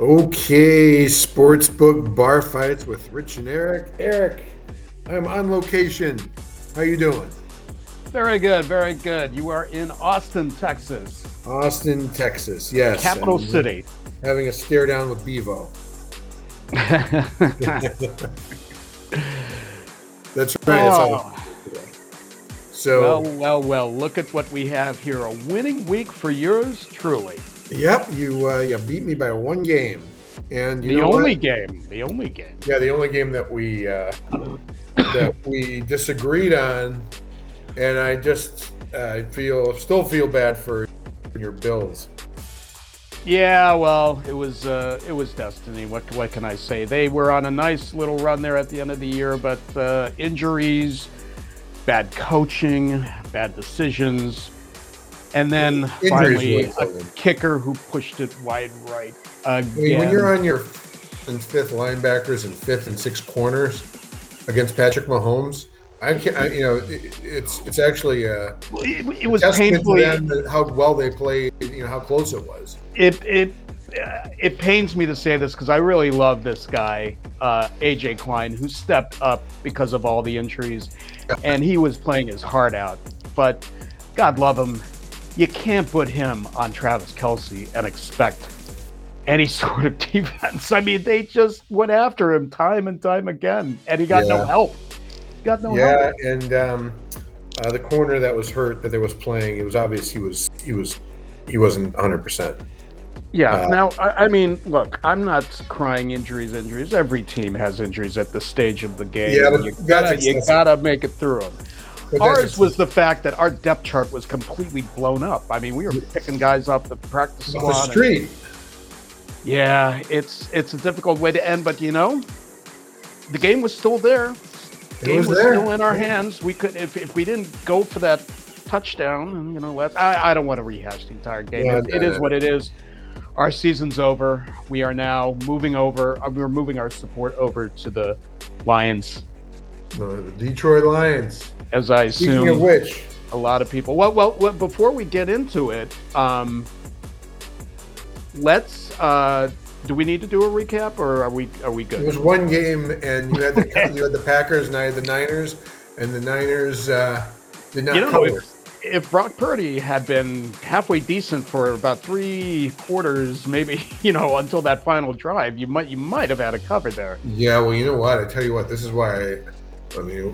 Okay, sportsbook bar fights with Rich and Eric. Eric, I'm on location. How you doing? Very good, very good. You are in Austin, Texas. Austin, Texas. Yes. Capital I'm City. Having a stare down with Bevo. That's right. Oh. So, well, well, well. Look at what we have here. A winning week for yours truly. Yep, you uh, you beat me by one game, and you the know what? only game. The only game. Yeah, the only game that we uh, that we disagreed on, and I just I feel still feel bad for your Bills. Yeah, well, it was uh, it was destiny. What what can I say? They were on a nice little run there at the end of the year, but uh, injuries, bad coaching, bad decisions, and then Injuries finally a kicker who pushed it wide right I mean, when you're on your fifth and fifth linebackers and fifth and sixth corners against Patrick Mahomes, I can't. I, you know, it, it's it's actually a it, it was testament painfully how well they played. You know how close it was. it it uh, it pains me to say this because I really love this guy, uh, AJ Klein, who stepped up because of all the injuries, and he was playing his heart out. But God love him, you can't put him on Travis Kelce and expect any sort of defense. I mean, they just went after him time and time again, and he got no Yeah. help. Got no help. yeah, help. and um, uh, the corner that was hurt that they was playing, it was obvious he was he was he wasn't 100. percent Yeah. Uh, now, I, I mean, look, I'm not crying injuries, injuries. Every team has injuries at the stage of the game. Yeah, but you gotta, you gotta make it through them. Ours was the fact that our depth chart was completely blown up. I mean, we were picking guys off the practice off squad. the and- street. yeah, it's it's a difficult way to end, but you know, the game was still there. It game was was, there. still in our hands. We could, if, if we didn't go for that touchdown, and you know, let I, I don't want to rehash the entire game. Yeah, it, it is what it is. Our season's over. We are now moving over. uh, We're moving our support over to the Lions, The Detroit Lions. as I Speaking assume of which, a lot of people. Well, well, well before we get into it, um, let's. Uh, do we need to do a recap, or are we are we good? it was one game, and you had the you had the Packers, and I had the Niners, and the Niners uh, did not You know, cover. if, if Brock Purdy had been halfway decent for about three quarters, maybe you know until that final drive, you might you might have had a cover there. Yeah, well, you know what? I tell you what. This is why. I, I mean,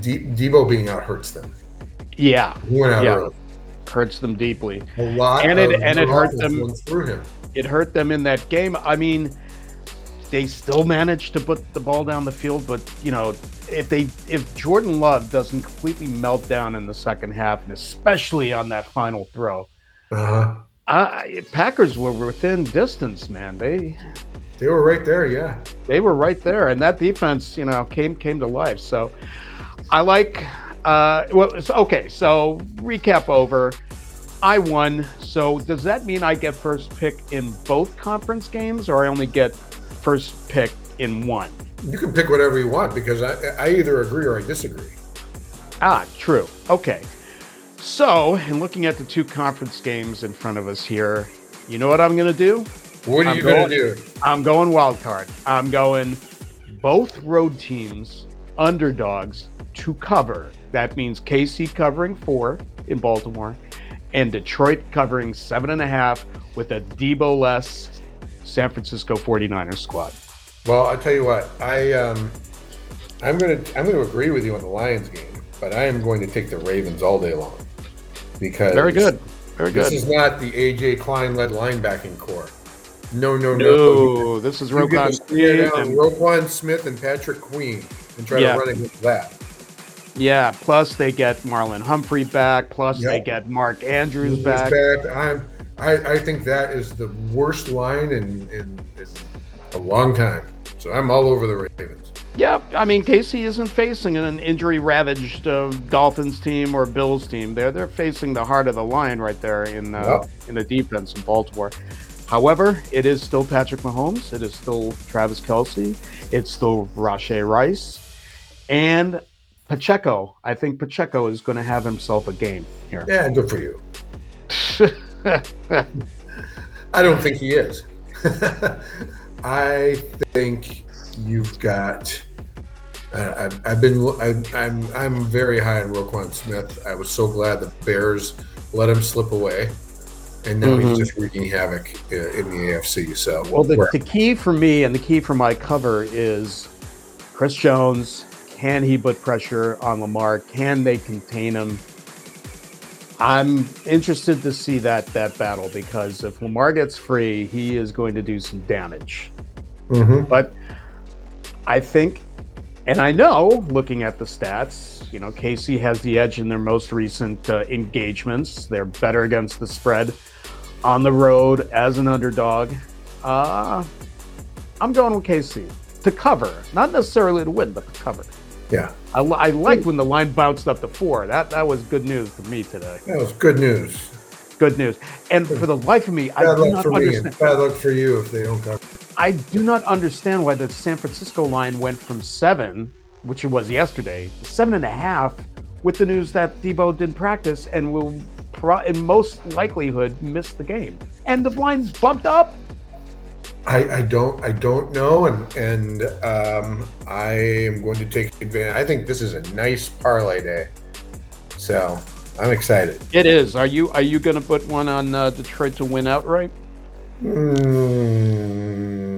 De- Deebo being out hurts them. Yeah, He went out Yeah. early. hurts them deeply. A lot, And it- and it hurt them- through him. It hurt them in that game. I mean, they still managed to put the ball down the field, but you know, if they if Jordan Love doesn't completely melt down in the second half, and especially on that final throw, Uh-huh. I, Packers were within distance, man. They They were right there. Yeah. they were right there, and that defense, you know, came came to life. So I like. Uh, well, so, okay. So recap over. I won. So does that mean I get first pick in both conference games, or I only get first pick in one? You can pick whatever you want because I, I either agree or I disagree. Ah, true. Okay. So, in looking at the two conference games in front of us here, you know what I'm going to do? What are I'm you going to do? I'm going wild card. I'm going both road teams underdogs to cover. That means KC covering four in Baltimore and Detroit covering seven and a half with a Deebo less San Francisco 49ers squad. Well, I tell you what. I um, I'm going to I'm going to agree with you on the Lions game, but I am going to take the Ravens all day long because Very good. Very good. This is not the AJ Klein led linebacking corps. No, no, no. no, this is Roquan Smith and Roquan Smith and Patrick Queen and try Yeah. to run against that. Yeah, plus they get Marlon Humphrey back, plus they get Mark Andrews back. back. I'm, I, I think that is the worst line in, in, in a long time. So I'm all over the Ravens. Yeah, I mean KC isn't facing an injury-ravaged uh, Dolphins team or Bills team. They're they're facing the heart of the line right there in uh, Yep. in the defense in Baltimore. However, it is still Patrick Mahomes. It is still Travis Kelce. It's still Rashee Rice, and Pacheco. I think Pacheco is going to have himself a game here. Yeah, good for you. I don't think he is. I think you've got. Uh, I've, I've been. I, I'm. I'm very high on Roquan Smith. I was so glad the Bears let him slip away, and now Mhm. he's just wreaking havoc uh, in the AFC. So Well, the, the key for me and the key for my cover is Chris Jones. Can he put pressure on Lamar? Can they contain him? I'm interested to see that that battle because if Lamar gets free, he is going to do some damage. Mhm. But I think, and I know, looking at the stats, you know, KC has the edge in their most recent uh, engagements. They're better against the spread on the road as an underdog. Uh, I'm going with KC to cover, not necessarily to win, but to cover. yeah, I, I liked when the line bounced up to four. That that was good news for me today. that was good news. Good news. And for the life of me, I Bad do luck not for me understand. and bad luck for you if they don't cover. I do not understand why the San Francisco line went from seven, which it was yesterday, seven and a half, with the news that Deebo didn't practice and will, pro- in most likelihood, miss the game. And the line's bumped up. I, I don't I don't know and and um, I am going to take advantage. I think this is a nice parlay day, so I'm excited. It is. Are you are you going to put one on uh, Detroit to win outright? Mm,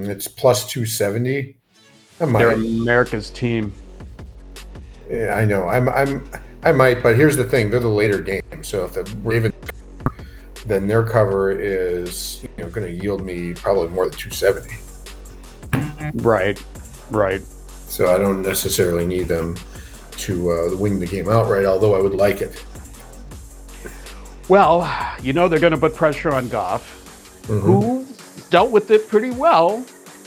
it's plus two seventy. I They're. America's team. Yeah, I know. I'm I'm I might, but here's the thing: they're the later game. So if the Ravens, then their cover is you know going to yield me probably more than two seventy. Right. Right. So I don't necessarily need them to uh, win the game outright, although I would like it. Well, you know they're going to put pressure on Goff. Mhm. who dealt with it pretty well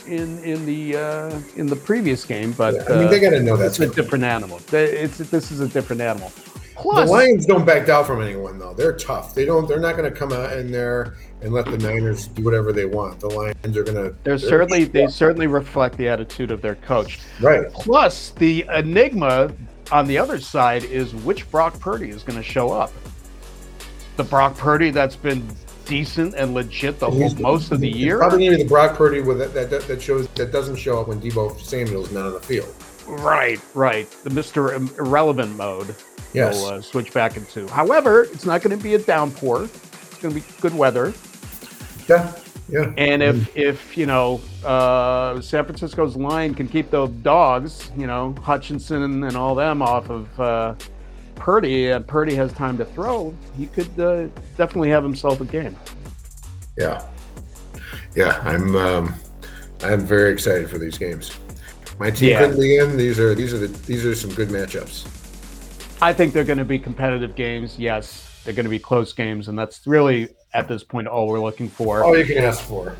in in the uh, in the previous game, but I mean, uh, they got to know that's a different animal. It's this is a different animal. The Lions don't back down from anyone, though. They're tough. They don't. They're not going to come out in there and let the Niners do whatever they want. The Lions are going to. they're certainly they certainly reflect the attitude of their coach. right. Plus, the enigma on the other side is which Brock Purdy is going to show up. The Brock Purdy that's been decent and legit the whole most of the year. Probably going to be the Brock Purdy with that, that that shows that doesn't show up when Deebo Samuel's not on the field. Right, right. The Mr. Irrelevant mode. Yes. will uh, switch back into. However, it's not going to be a downpour. It's going to be good weather. Yeah. Yeah. And if if you know uh, San Francisco's line can keep those dogs, you know Hutchinson and all them off of uh, Purdy, and Purdy has time to throw, he could uh, definitely have himself a game. Yeah. Yeah. I'm. Um, I'm very excited for these games. My team Yeah. couldn't be in. These are these are the these are some good matchups. I think they're going to be competitive games. Yes, they're going to be close games, and that's really at this point all we're looking for. All you can ask for.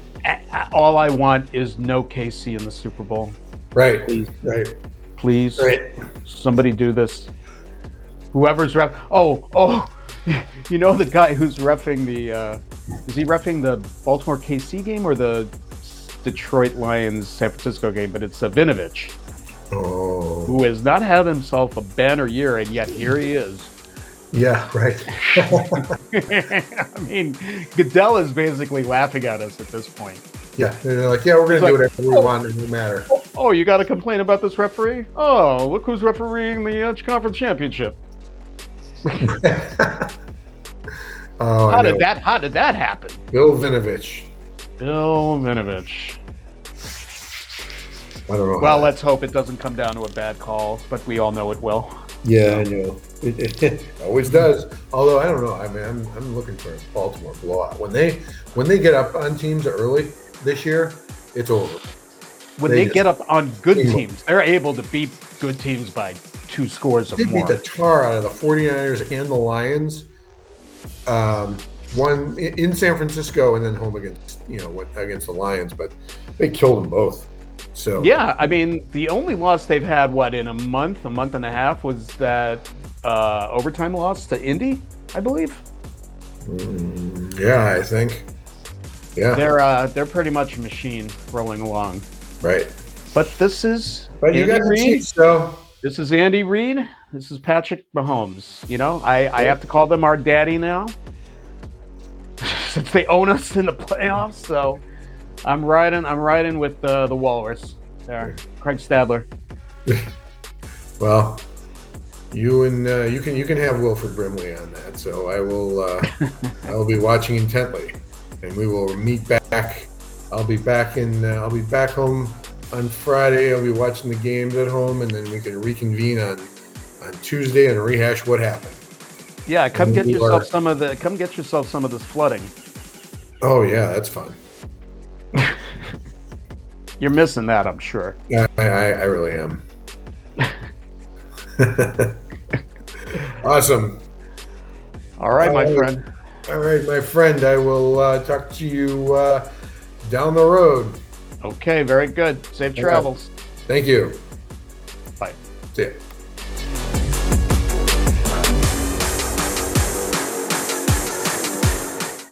All I want is no KC in the Super Bowl. Right. Please. Right. Please. Right. somebody do this. Whoever's ref. Oh, oh, you know the guy who's refing the. Uh, is he refing the Baltimore KC game or the Detroit Lions San Francisco game? But it's uh, Vinovich, Oh. who has not had himself a banner year, and yet here he is. Yeah. Right. I mean, Goodell is basically laughing at us at this point. Yeah, they're like, yeah, we're going to do like, whatever we oh. want. It doesn't matter. Oh, you got to complain about this referee? Oh, look who's refereeing the uh, conference championship. oh, How I did that? How did that happen? Bill Vinovich. Bill Vinovich. I don't know. Well, let's hope it doesn't come down to a bad call, but we all know it will. yeah, I know. It, it, it always does. Although I don't know. I mean, I'm, I'm looking for a Baltimore blowout. When they when they get up on teams early this year, it's over. When They they, get up on good teams, they're able to beat good teams by two scores or They more. beat the tar out of the 49ers and the Lions. Um, one in in San Francisco and then home against you know against the Lions, but they killed them both. So Yeah, I mean, the only loss they've had, what, in a month, a month and a half, was that uh, overtime loss to Indy, I believe. Mm, yeah, I think. Yeah, They're uh, they're pretty much a machine rolling along. right. But this is But you got the Reid. Chiefs, though. This is Andy Reid. This is Patrick Mahomes. You know, I, I have to call them our daddy now. since they own us in the playoffs. So I'm riding. I'm riding with the the Walrus there, Craig Stadler. Well, you and uh, you can you can have Wilford Brimley on that. So I will uh, I will be watching intently, and we will meet back. I'll be back in. Uh, I'll be back home on Friday. I'll be watching the games at home, and then we can reconvene on on Tuesday and rehash what happened. Yeah, come And get yourself are- some of the. Come get yourself some of this flooding. Oh yeah, that's fun. You're missing that, I'm sure. I I, I really am. awesome. All right, my right. friend. All right, my friend. I will uh, talk to you uh, down the road. Okay, very good. Safe travels. Thank you. Bye. See ya.